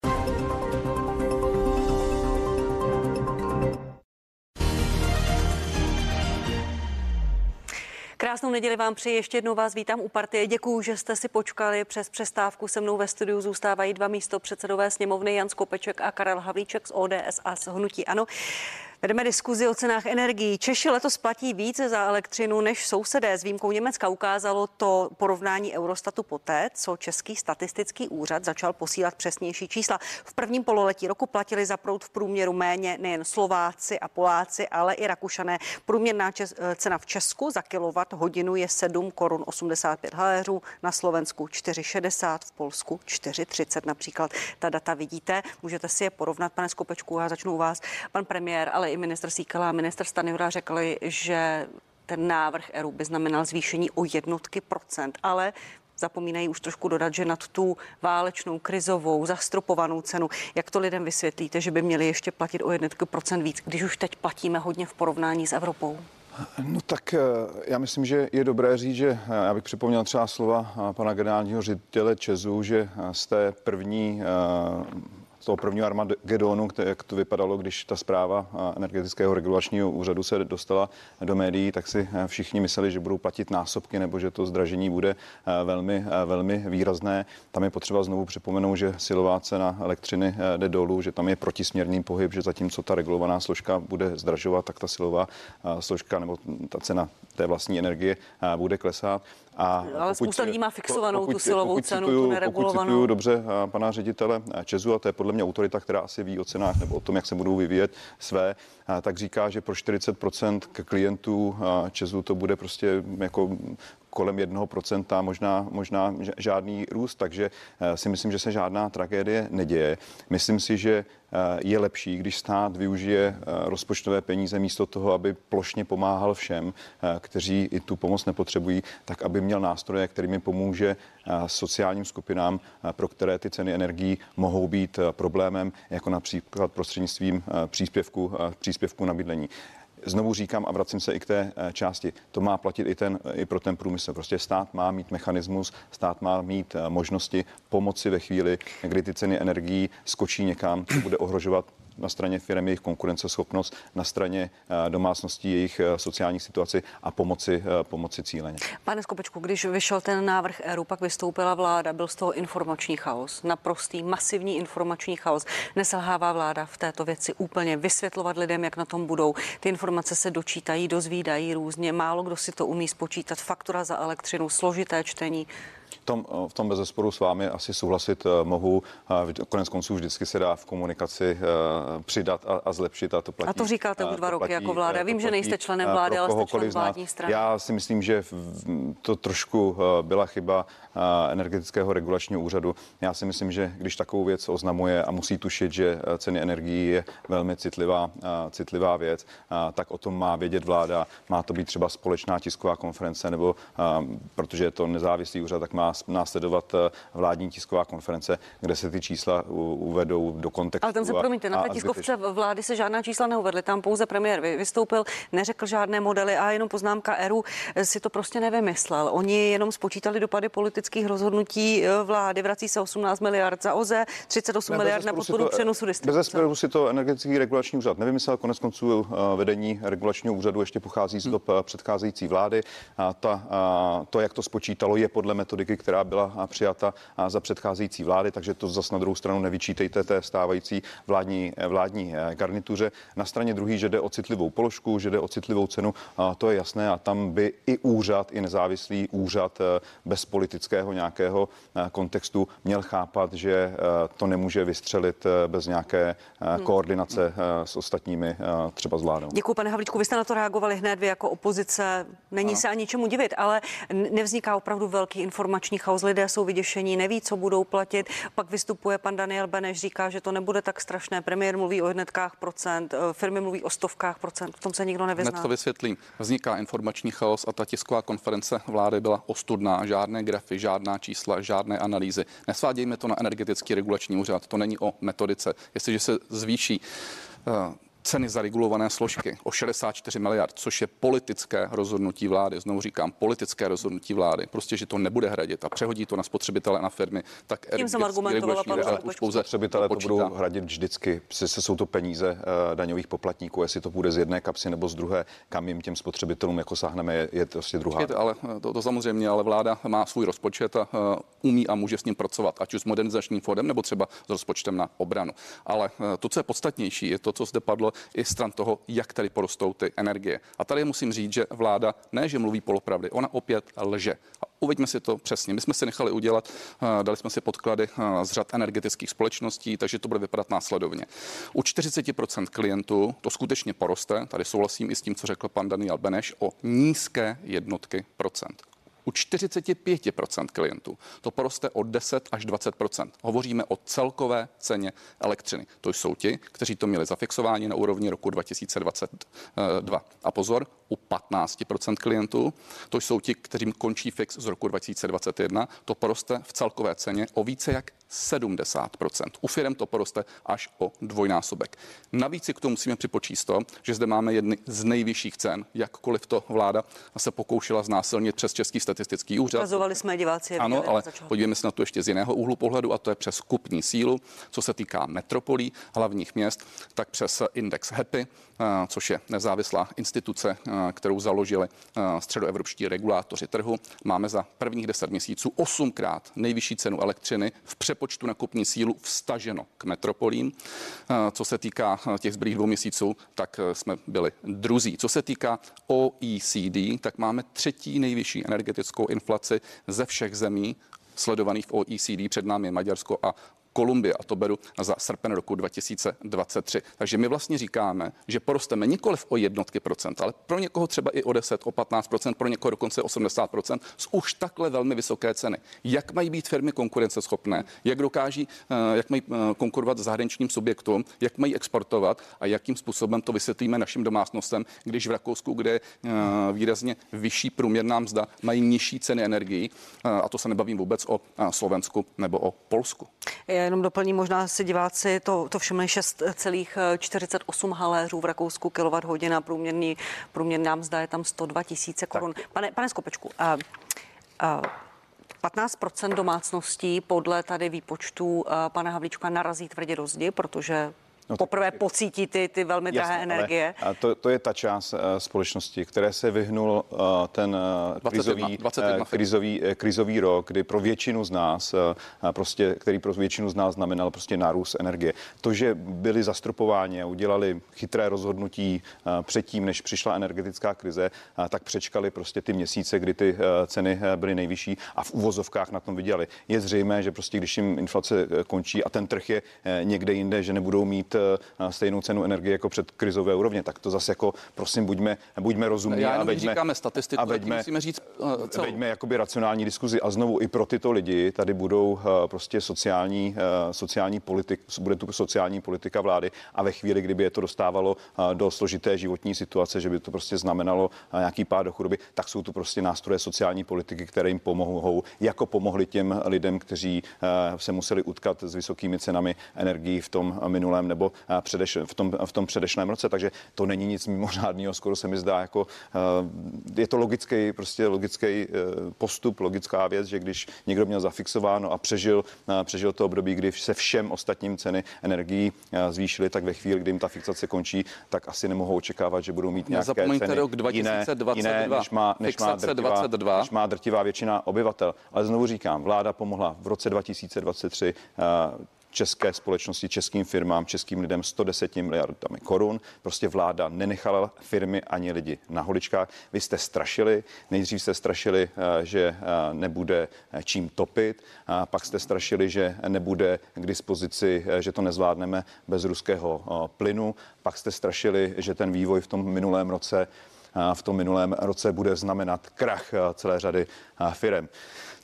Krásnou neděli vám přeji. Ještě jednou vás vítám u partie. Děkuji, že jste si počkali. Přes přestávku se mnou ve studiu zůstávají dva místo předsedové sněmovny Jan Skopeček a Karel Havlíček z ODS a z Hnutí Ano. Vedeme diskuzi o cenách energií. Češi letos platí více za elektřinu než sousedé. S výjimkou Německa ukázalo to porovnání Eurostatu poté, co Český statistický úřad začal posílat přesnější čísla. V prvním pololetí roku platili za proud v průměru méně nejen Slováci a Poláci, ale i Rakušané. Průměrná čes, cena v Česku za kilowatt hodinu je 7 korun 85 haléřů, na Slovensku 4,60, v Polsku 4,30 například. Ta data vidíte, můžete si je porovnat, pane Skopečku, já začnu u vás. Pan premiér, ale i minister Síkala a minister Stanjura řekli, že ten návrh ERU by znamenal zvýšení o jednotky procent, ale zapomínají už trošku dodat, že nad tu válečnou, krizovou, zastropovanou cenu, jak to lidem vysvětlíte, že by měli ještě platit o jednotky procent víc, když už teď platíme hodně v porovnání s Evropou? No tak eh, já myslím, že je dobré říct, že eh, já bych připomněl třeba slova eh, pana generálního ředitele Česu, že z té první z toho prvního Armagedonu, jak to vypadalo, když ta zpráva energetického regulačního úřadu se dostala do médií, tak si eh, všichni mysleli, že budou platit násobky nebo že to zdražení bude eh, velmi, eh, velmi výrazné. Tam je potřeba znovu připomenout, že silová cena elektřiny jde dolů, že tam je protisměrný pohyb, že zatímco ta regulovaná složka bude zdražovat, tak ta silová složka nebo ta cena té vlastní energie bude klesat. A Ale spousta lidí má fixovanou pokud, tu silovou pokud cenu, cituju, tu neregulovanou. Pokud cituju dobře pana ředitele Čezu, a to je podle mě autorita, která asi ví o cenách nebo o tom, jak se budou vyvíjet své, tak říká, že pro 40% k klientů Česu to bude prostě jako kolem 1%, možná, možná žádný růst, takže eh, si myslím, že se žádná tragédie neděje. Myslím si, že eh, je lepší, když stát využije eh, rozpočtové peníze místo toho, aby plošně pomáhal všem, kteří i tu pomoc nepotřebují, tak aby měl nástroje, kterými pomůže sociálním skupinám, pro které ty ceny energií mohou být problémem, jako například prostřednictvím příspěvku, příspěvku na bydlení znovu říkám a vracím se i k té eh, části, to má platit i, ten, i pro ten průmysl. Prostě stát má mít mechanismus, stát má mít eh, možnosti pomoci ve chvíli, kdy ty ceny energií skočí někam, bude ohrožovat na straně firm jejich konkurenceschopnost, na straně eh, domácností jejich eh, sociální situaci a pomoci, eh, pomoci cíleně. Pane Skopečku, když vyšel ten návrh ERU, pak vystoupila vláda, byl z toho informační chaos, naprostý masivní informační chaos. Neselhává vláda v této věci úplně vysvětlovat lidem, jak na tom budou. Ty informace se dočítají, dozvídají různě, málo kdo si to umí spočítat. Faktura za elektřinu, složité čtení. V tom, v tom bez zesporu s vámi asi souhlasit eh, mohu. Konec konců vždycky se dá v komunikaci eh, přidat a, a zlepšit a to platí. A to říkáte už dva roky platí, jako vláda. Vím, že nejste členem vlády, ale jste člen vládní strany. Já si myslím, že to trošku eh, byla chyba energetického regulačního úřadu. Já si myslím, že když takovou věc oznamuje a musí tušit, že ceny energií je velmi citlivá, citlivá věc, tak o tom má vědět vláda. Má to být třeba společná tisková konference, nebo protože je to nezávislý úřad, tak má má následovat vládní tisková konference, kde se ty čísla uvedou do kontextu. Ale tam se, promiňte, na té tiskovce vlády se žádná čísla neuvedly, tam pouze premiér vystoupil, neřekl žádné modely a jenom poznámka Eru si to prostě nevymyslel. Oni jenom spočítali dopady politických rozhodnutí vlády, vrací se 18 miliard za OZE, 38 ne, miliard na podporu přenosu distribuce. Bez si to energetický regulační úřad nevymyslel, konec konců vedení regulačního úřadu ještě pochází z dob hmm. předcházející vlády. A ta, a to, jak to spočítalo, je podle metodiky, která byla přijata za předcházející vlády, takže to zase na druhou stranu nevyčítejte té stávající vládní, vládní eh, garnituře. Na straně druhý, že jde o citlivou položku, že jde o citlivou cenu, a to je jasné a tam by i úřad, i nezávislý úřad eh, bez politického nějakého eh, kontextu měl chápat, že to nemůže vystřelit bez nějaké hmm. koordinace s ostatními, třeba s vládou. Děkuji, pane Havlíčku. Vy jste na to reagovali hned, vy jako opozice. Není ano. se ani čemu divit, ale nevzniká opravdu velký informační chaos. Lidé jsou vyděšení, neví, co budou platit. Pak vystupuje pan Daniel Beneš, říká, že to nebude tak strašné. Premiér mluví o jednetkách procent, eh, firmy mluví o stovkách procent. V tom se nikdo nevyzná. Hned to vysvětlím. Vzniká informační chaos a ta tisková konference vlády byla ostudná. Žádné grafy, žádná čísla, žádné analýzy. Nesvádějme to na energetický regulační úřad. To není o metodice. Jestliže se zvýší uh, ceny za regulované složky o 64 miliard, což je politické rozhodnutí vlády. Znovu říkám, politické rozhodnutí vlády. Prostě, že to nebude hradit a přehodí to na spotřebitele a na firmy, tak Tím jsem argumentovala, už pouze spotřebitele to budou hradit vždycky. Přece jsou to peníze uh, daňových poplatníků, jestli to bude z jedné kapsy nebo z druhé, kam jim těm spotřebitelům jako sáhneme, je, je to prostě druhá. Počkejte, ale eh, to, to, samozřejmě, ale vláda má svůj rozpočet a uh, umí a může s ním pracovat, ať už s modernizačním fondem nebo třeba s rozpočtem na obranu. Ale uh, to, co je podstatnější, je to, co zde padlo i stran toho, jak tady porostou ty energie. A tady musím říct, že vláda ne, že mluví polopravdy, ona opět lže. A uveďme si to přesně. My jsme si nechali udělat, eh, dali jsme si podklady eh, z řad energetických společností, takže to bude vypadat následovně. U 40% klientů to skutečně poroste, tady souhlasím i s tím, co řekl pan Daniel Beneš, o nízké jednotky procent. U 45% klientů to poroste o 10 až 20%. Hovoříme o celkové ceně elektřiny. To jsou ti, kteří to měli zafixování na úrovni roku 2022. A pozor, u 15% klientů, to jsou ti, kterým končí fix z roku 2021, to poroste v celkové ceně o více jak 70%. U firm to poroste až o dvojnásobek. Navíc si k tomu musíme připočíst to, že zde máme jedny z nejvyšších cen, jakkoliv to vláda se pokoušela znásilnit přes Český statistický úřad. Ukazovali jsme diváci. Ano, ale podívejme se na to ještě z jiného úhlu pohledu a to je přes kupní sílu, co se týká metropolí, hlavních měst, tak přes index HAPY, eh, což je nezávislá instituce, eh, kterou založili eh, středoevropští regulátoři trhu. Máme za prvních 10 měsíců osmkrát nejvyšší cenu elektřiny v přepočtu na kupní sílu vstaženo k metropolím. Co se týká těch zbylých dvou měsíců, tak jsme byli druzí. Co se týká OECD, tak máme třetí nejvyšší energetickou inflaci ze všech zemí sledovaných v OECD. Před námi je Maďarsko a Kolumbie a to beru za srpen roku 2023. Takže my vlastně říkáme, že porosteme nikoli o jednotky procent, ale pro někoho třeba i o 10, o 15 procent, pro někoho dokonce 80 procent z už takhle velmi vysoké ceny. Jak mají být firmy konkurenceschopné, jak dokáží, eh, jak mají eh, konkurovat zahraničním subjektům, jak mají exportovat a jakým způsobem to vysvětlíme našim domácnostem, když v Rakousku, kde je eh, výrazně vyšší průměrná mzda, mají nižší ceny energií, a to se nebavím vůbec o Slovensku nebo o Polsku. Jenom doplním, možná si diváci to, to všimli 6,48 haléřů v Rakousku kilowatt hodina, průměrný, průměrná mzda je tam 102 tisíce korun. Pane, pane Skopečku, a, a, 15% domácností podle tady výpočtu pana Havlíčka narazí tvrdě do zdi, protože no, poprvé pocítí ty, ty velmi jasně, drahé energie. Ale to, to je ta část uh, společnosti, které se vyhnul uh, ten uh, krizový, 21, uh, krizový, uh, krizový rok, kdy pro většinu z nás, uh, prostě, který pro většinu z nás znamenal prostě nárůst energie. To, že byli zastropováni a udělali chytré rozhodnutí uh, předtím, než přišla energetická krize, uh, tak přečkali prostě ty měsíce, kdy ty uh, ceny uh, byly nejvyšší a v uvozovkách na tom vydělali. Je zřejmé, že prostě když jim inflace končí a ten trh je uh, někde jinde, že nebudou mít stejnou cenu energie jako před krizové úrovně. Tak to zase jako, prosím, buďme, buďme rozumní Já a veďme, říkáme statistiku, a veďme, musíme říct uh, celou. veďme jakoby racionální diskuzi a znovu i pro tyto lidi tady budou uh, prostě sociální, uh, sociální politik, bude tu sociální politika vlády a ve chvíli, kdyby je to dostávalo uh, do složité životní situace, že by to prostě znamenalo uh, nějaký pád do chudoby, tak jsou tu prostě nástroje sociální politiky, které jim pomohou, jako pomohli těm lidem, kteří uh, se museli utkat s vysokými cenami energií v tom minulém nebo předeš, v, tom, v tom předešlém roce. Takže to není nic mimořádného, skoro se mi zdá jako uh, je to logický, prostě logický uh, postup, logická věc, že když někdo měl zafixováno a přežil, uh, přežil to období, kdy se všem ostatním ceny energií zvýšily, tak ve chvíli, kdy jim ta fixace končí, tak asi nemohou očekávat, že budou mít nějaké ceny rok 2022, jiné, jiné než, má, než, má drtivá, 22. než má drtivá většina obyvatel. Ale znovu říkám, vláda pomohla v roce 2023 uh, české společnosti, českým firmám, českým lidem 110 miliardami korun. Prostě vláda nenechala firmy ani lidi na holičkách. Vy jste strašili, nejdřív jste strašili, eh, že eh, nebude eh, čím topit, a pak jste strašili, že nebude k dispozici, že to nezvládneme bez ruského plynu, pak jste strašili, že ten vývoj v tom minulém roce v tom minulém roce bude znamenat krach celé řady firm.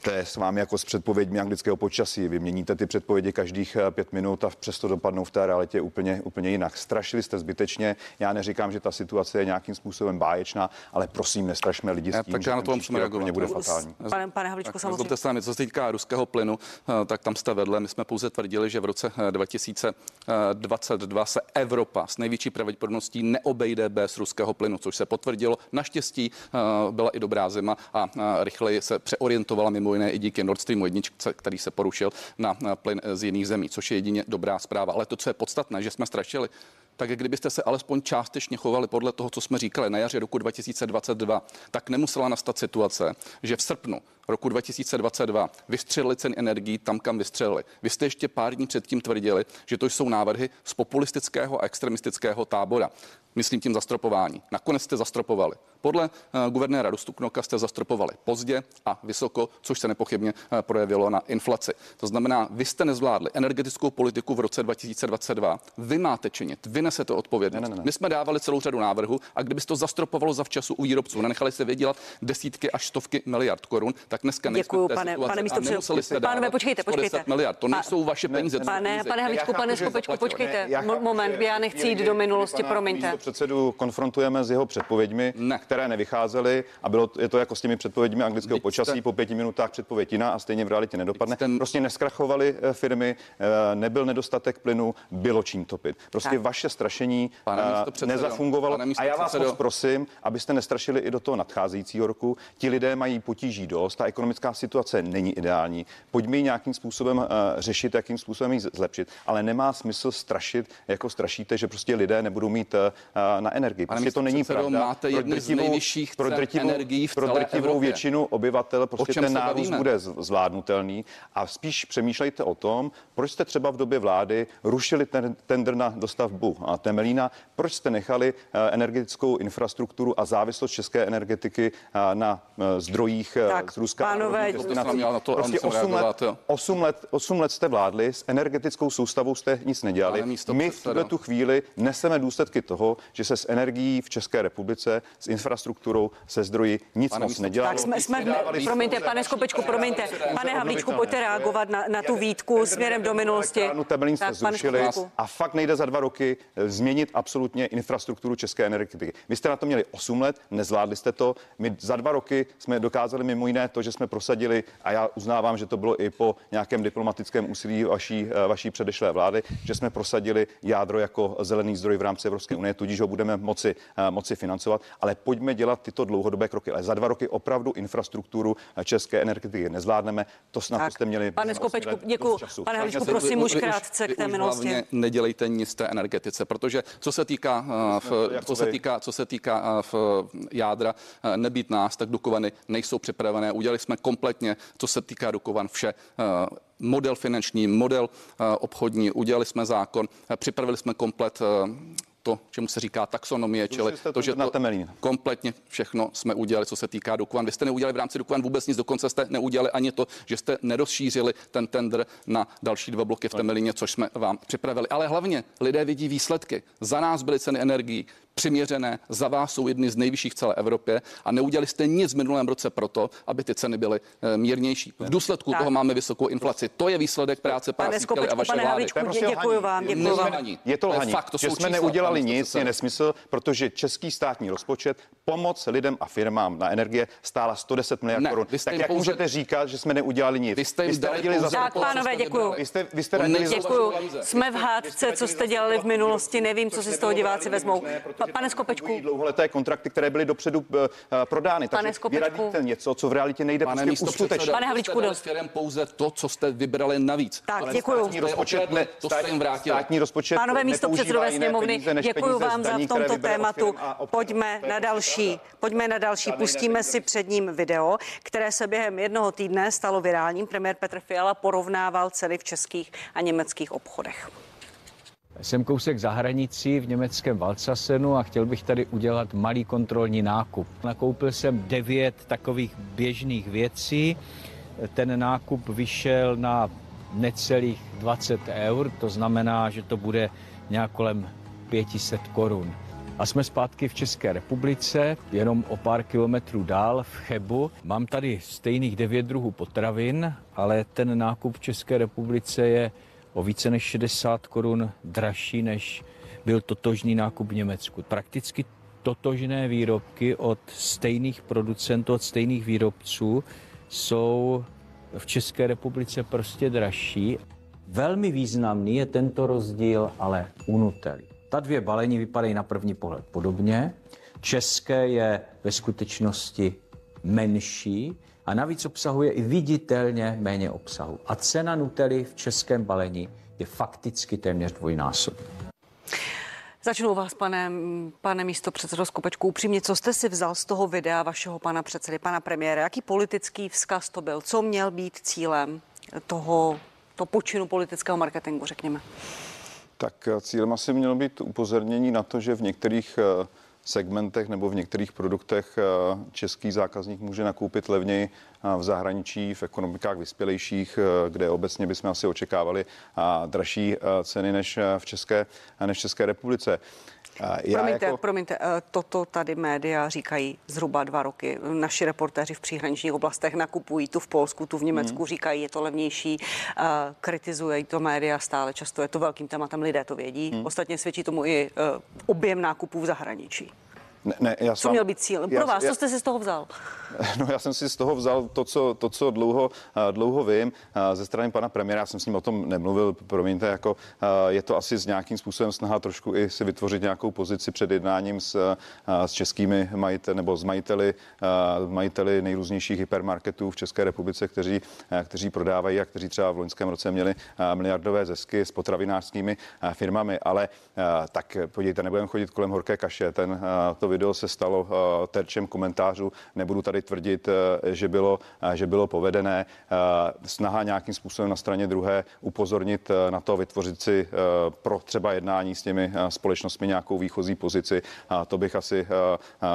To je s vámi jako s předpověďmi anglického počasí. Vy měníte ty předpovědi každých eh, pět minut a přesto dopadnou v té realitě úplně, úplně jinak. Strašili jste zbytečně. Já neříkám, že ta situace je nějakým způsobem báječná, ale prosím, nestrašme lidi s tím, tak že já na to musím reagovat. bude fatální. Pane, pane Havličku, samozřejmě. Se co se týká ruského plynu, eh, tak tam jste vedle. My jsme pouze tvrdili, že v roce 2022 eh, se Evropa s největší pravděpodobností neobejde bez ruského plynu, což se potvrdilo. Naštěstí byla i dobrá zima a rychleji se přeorientovala mimo jiné i díky Nord Streamu 1, který se porušil na plyn z jiných zemí, což je jedině dobrá zpráva. Ale to, co je podstatné, že jsme strašili, tak kdybyste se alespoň částečně chovali podle toho, co jsme říkali na jaře roku 2022, tak nemusela nastat situace, že v srpnu roku 2022 vystřelili ceny energií tam, kam vystřelili. Vy jste ještě pár dní předtím tvrdili, že to jsou návrhy z populistického a extremistického tábora. Myslím tím zastropování. Nakonec jste zastropovali. Podle uh, guvernéra Rustupnoka jste zastropovali pozdě a vysoko, což se nepochybně uh, projevilo na inflaci. To znamená, vy jste nezvládli energetickou politiku v roce 2022. Vy máte činit, vy nesete odpovědnost. Ne, ne, ne. My jsme dávali celou řadu návrhů a kdyby to zastropovalo za včasu u výrobců, nenechali se vydělat desítky až stovky miliard korun, tak dneska Děkuju, pane, situaci pane místo předsedo. Pánové, počkejte, počkejte. miliard. To nejsou vaše peníze. Pane, pane Havličku, pane Skopečku, počkejte. Moment, já nechci jít do minulosti, promiňte předsedu konfrontujeme s jeho předpověďmi, ne. Které nevycházely a bylo je to jako s těmi předpověďmi anglického počasí, po pěti minutách předpověď jiná a stejně v realitě nedopadne. Ten... Prostě neskrachovaly eh, firmy, eh, nebyl nedostatek plynu, bylo čím topit. Prostě tak. vaše strašení pane eh, nezafungovalo. Pane a já vás moc prosím, abyste nestrašili i do toho nadcházejícího roku. Ti lidé mají potíží dost, ta ekonomická situace není ideální. Pojďme ji nějakým způsobem řešit, jakým způsobem ji zlepšit, ale nemá smysl strašit, jako strašíte, že prostě lidé nebudou mít na energii. Prostě to není pravda. Máte jedny z nejvyšších pro drtivou, energií v pro drtivou Evropě. většinu obyvatel prostě ten nárůst bude zvládnutelný a spíš přemýšlejte o tom, proč jste třeba v době vlády rušili ten tender na dostavbu a Temelína, proč jste nechali eh, energetickou infrastrukturu a závislost české energetiky eh, na eh, zdrojích tak, z Ruska. Pánové, to prostě 8 let, 8, let, 8 let jste vládli, s energetickou soustavou jste nic nedělali. My v tuhle tu chvíli neseme důsledky toho, že se s energií v České republice, s infrastrukturou, se zdroji nic pane moc nedělalo. Tak jsme, jsme promiňte, pane Skopečku, promiňte, pane Havlíčku, pojďte reagovat na, na tu výtku směrem do minulosti. Temelín jste zrušili a fakt nejde za dva roky eh, změnit absolutně infrastrukturu české energetiky. Vy jste na to měli 8 let, nezvládli jste to. My za dva roky jsme dokázali mimo jiné to, že jsme prosadili, a já uznávám, že to bylo i po nějakém diplomatickém úsilí vaší, eh, vaší předešlé vlády, že jsme prosadili jádro jako zelený zdroj v rámci Evropské unie, tudíž ho budeme moci, eh, moci financovat, ale pojďme dělat tyto dlouhodobé kroky. Ale za dva roky opravdu infrastrukturu eh, české energetiky nezvládneme. To snad tak, jste měli. Pane Skopečku, děkuji. Pane Havličku, prosím už krátce k té minulosti. Nedělejte nic té energetice, protože co se týká, uh, v, co se týká, co se týká uh, v jádra, uh, nebýt nás, tak Dukovany nejsou připravené. Udělali jsme kompletně, co se týká Dukovan, vše model finanční, model obchodní, udělali jsme zákon, připravili jsme komplet to, čemu se říká taxonomie, čili to že na to Temelín. kompletně všechno jsme udělali, co se týká Dukovan. Vy jste neudělali v rámci Dukovan vůbec nic, dokonce jste neudělali ani to, že jste nerozšířili ten tender na další dva bloky v Temelíně, což jsme vám připravili. Ale hlavně lidé vidí výsledky. Za nás byly ceny energií přiměřené, za vás jsou jedny z nejvyšších v celé Evropě a neudělali jste nic v minulém roce proto, aby ty ceny byly eh, mírnější. V důsledku Tak. toho máme vysokou inflaci. To je výsledek práce pana a vaše pane vlády. Havlíčku, dě- děkuji vám, děkuji vám. Je to je lhaní, fakt, to že jsou jsme čísla, neudělali pane nic, místopředsedo. je nesmysl, protože český státní rozpočet pomoc lidem a firmám na energie stála 110 miliard Ne, korun. vy jste Tak jak pouze- můžete říkat, že jsme neudělali nic? Vy jste jim dali radili pouze Tak, pánové, jste děkuju. Vy jste, vy jste radili za Děkuju. peníze. Jsme v hádce, co jste dělali v minulosti, nevím, co si z toho diváci vezmou. Pa- Pane Skopečku, dlouholeté kontrakty, které byly dopředu uh, prodány. Pane Takže vy Skopečku. něco, co v realitě nejde Pane prostě uskutečnit. Pane firem pouze to, co jste vybrali navíc. Tak, děkuju. státní rozpočet, ne, jste. Státní rozpočet Pánové místo předsedové sněmovny, děkuji vám za daní, tomto tématu. a občanů. Pojďme na další, pojďme na další. Pustíme si před ním video, které se během jednoho týdne stalo virálním. Premiér Petr Fiala porovnával ceny v českých a německých obchodech. Jsem kousek za hranicí v německém Valsasenu a chtěl bych tady udělat malý kontrolní nákup. Nakoupil jsem devět takových běžných věcí. Ten nákup vyšel na necelých 20 eur, to znamená, že to bude nějak kolem 500 korun. A jsme zpátky v České republice, jenom o pár kilometrů dál v Chebu. Mám tady stejných devět druhů potravin, ale ten nákup v České republice je o více než 60 korun dražší, než byl totožný nákup v Německu. Prakticky totožné výrobky od stejných producentů, od stejných výrobců jsou v České republice prostě dražší. Velmi významný je tento rozdíl ale u Nutelly. Ta dvě balení vypadají na první pohled podobně. České je ve skutečnosti menší a navíc obsahuje i viditelně méně obsahu. A cena Nutelly v českém balení je fakticky téměř dvojnásobná. Začnu vás, pane, pane místo předsedo Skopečku. Upřímně, co jste si vzal z toho videa vašeho pana předsedy, pana premiéra? Jaký politický vzkaz to byl? Co měl být cílem toho, to počinu politického marketingu, řekněme? Tak eh, cílem asi mělo být upozornění na to, že v některých eh, segmentech nebo v některých produktech eh, český zákazník může nakoupit levněji v zahraničí, v ekonomikách vyspělejších, eh, kde obecně bychom asi očekávali a dražší eh, ceny než eh, v České, než v České republice. Já promiňte, jako- promiňte, eh, toto tady média říkají zhruba dva roky. Naši reportéři v příhraničních oblastech nakupují tu v Polsku, tu v Německu, Hmm. říkají, je to levnější, eh, kritizují to média stále často, je to velkým tématem, lidé to vědí. Hmm. Ostatně svědčí tomu i eh, objem nákupů v zahraničí. Ne, ne, já Co sám- měl být cílem? já- Pro vás, já- co jste si z toho vzal? No já jsem si z toho vzal to, co, to, co dlouho, dlouho vím ze strany pana premiéra. Já jsem s ním o tom nemluvil, promiňte, jako je to asi s nějakým způsobem snaha trošku i si vytvořit nějakou pozici před jednáním s, s českými majiteli nebo s majiteli, majiteli nejrůznějších hypermarketů v České republice, kteří, kteří prodávají a kteří třeba v loňském roce měli miliardové zisky s potravinářskými firmami. Ale tak podívejte, nebudeme chodit kolem horké kaše. Ten, to video se stalo eh, terčem komentářů. Nebudu tady tvrdit, eh, že bylo, eh, že bylo povedené. Snaha nějakým způsobem na straně druhé upozornit na to, vytvořit si pro třeba jednání s těmi společnostmi nějakou výchozí pozici. To bych asi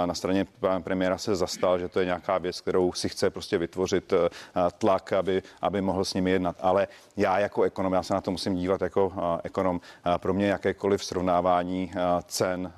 na straně pana premiéra se zastal, že to je nějaká věc, kterou si chce prostě vytvořit tlak, aby, aby mohl s nimi jednat. Ale já jako ekonom, já se na to musím dívat jako ekonom, pro mě jakékoliv srovnávání cen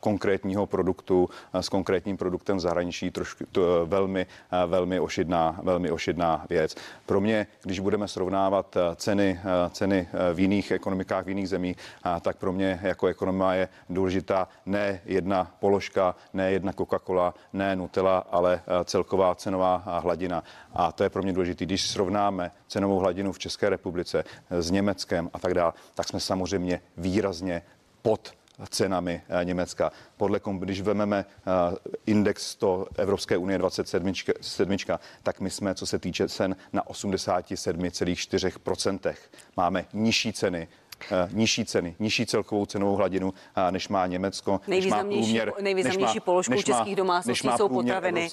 konkrétního produktu eh, s konkrétním produktem v zahraničí trošku to, eh, velmi, eh, velmi ošidná, velmi ošidná věc. Pro mě, když budeme srovnávat ceny, ceny v jiných ekonomikách, v jiných zemích, a tak pro mě jako ekonoma je důležitá ne jedna položka, ne jedna Coca-Cola, ne Nutella, ale celková cenová hladina. A to je pro mě důležité. Když srovnáme cenovou hladinu v České republice s Německem a tak dále, tak jsme samozřejmě výrazně pod cenami eh, Německa. Podle, když vezmeme eh, index 100 Evropské unie 27, sedmička, tak my jsme, co se týče cen, na 87,4%. Máme nižší ceny nižší ceny, nižší celkovou cenovou hladinu, než má Německo. Nejvýznamnější, průměr, nejvýznamnější položkou českých domácností jsou potraviny.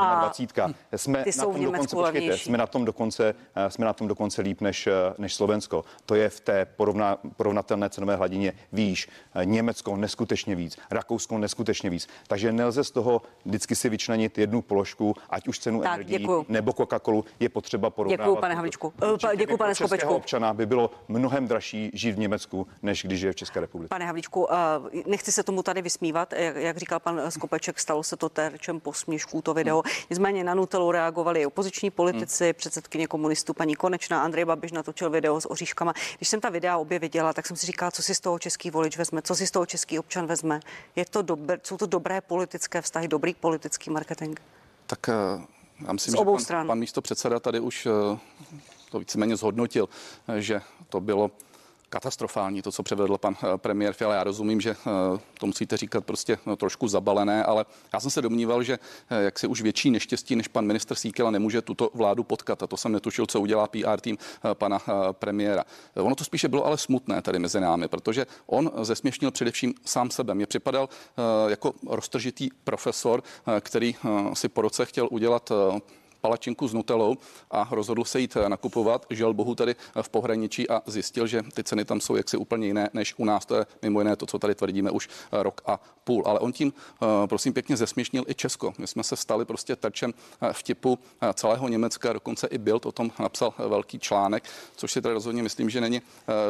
A 27. Jsme ty na tom dokonce, počkejte, jsme na tom dokonce, jsme na tom dokonce líp než, než Slovensko. To je v té porovna, porovnatelné cenové hladině výš. Německo neskutečně víc, Rakousko neskutečně víc. Takže nelze z toho vždycky si vyčlenit jednu položku, ať už cenu energii nebo Coca-Colu, je potřeba porovnávat. Děkuji, pane Havličku. Děkuji, pane Skopečku. občana by bylo mnohem dražší žít v Německu, než když je v České republice. Pane Havličku, nechci se tomu tady vysmívat, jak, říkal pan Skopeček, stalo se to terčem posměšků to video. Nicméně na Nutelu reagovali opoziční politici, hmm. předsedkyně komunistů paní Konečná, Andrej Babiš natočil video s oříškama. Když jsem ta videa obě viděla, tak jsem si říkala, co si z toho český volič vezme, co si z toho český občan vezme. Je to dobré, jsou to dobré politické vztahy, dobrý politický marketing? Tak eh, já myslím, že pan, pan místo předseda tady už eh, to víceméně zhodnotil, eh, že to bylo katastrofální, to, co převedl pan eh, premiér Fiala. Já rozumím, že eh, to musíte říkat prostě no, trošku zabalené, ale já jsem se domníval, že eh, jak si už větší neštěstí než pan minister Síkela nemůže tuto vládu potkat. A to jsem netušil, co udělá PR tým pana premiéra. Ono to spíše bylo ale smutné tady mezi námi, protože on zesměšnil především sám sebe. Mě připadal jako roztržitý profesor, který si po roce chtěl udělat palačinku s nutelou a rozhodl se jít eh, nakupovat. Žel bohu tady eh, v pohraničí a zjistil, že ty ceny tam jsou jaksi úplně jiné než u nás. To je mimo jiné to, co tady tvrdíme už eh, rok a půl. Ale on tím, prosím, pěkně zesměšnil i Česko. My jsme se stali prostě terčem vtipu celého Německa, dokonce i Bild o tom napsal velký článek, což si tady rozhodně myslím, že není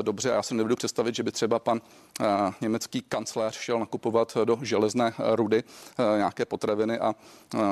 dobře. Já si nebudu představit, že by třeba pan německý kancléř šel nakupovat do železné rudy nějaké potraviny a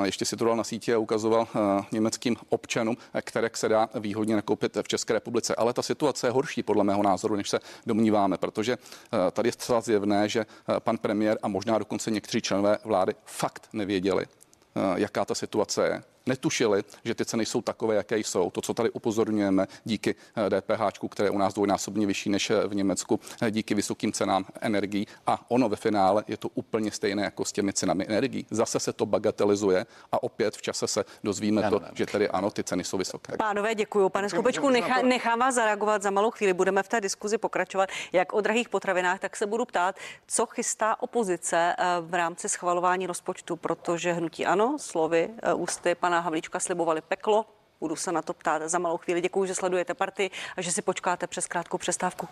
ještě si to dal na sítě a ukazoval německým občanům, které se dá výhodně nakoupit v České republice. Ale ta situace je horší podle mého názoru, než se domníváme, protože eh, tady je zcela zjevné, že eh, pan premiér a možná dokonce někteří členové vlády fakt nevěděli, eh, jaká ta situace je netušili, že ty ceny jsou takové, jaké jsou. To, co tady upozorňujeme díky DPH, eh, které je u nás dvojnásobně vyšší než eh, v Německu, eh, díky vysokým cenám energií. A ono ve finále je to úplně stejné jako s těmi cenami energií. Zase se to bagatelizuje a opět v čase se dozvíme to, že tady ano, ty ceny jsou vysoké. Pánové, děkuji. Pane Skopečku, nechá, nechám vás zareagovat za malou chvíli. Budeme v té diskuzi pokračovat jak o drahých potravinách, tak se budu ptát, co chystá opozice v rámci schvalování rozpočtu, protože hnutí ano, slovy ústy pana pana Havlíčka slibovali peklo. Budu se na to ptát za malou chvíli. Děkuji, že sledujete party a že si počkáte přes krátkou přestávku.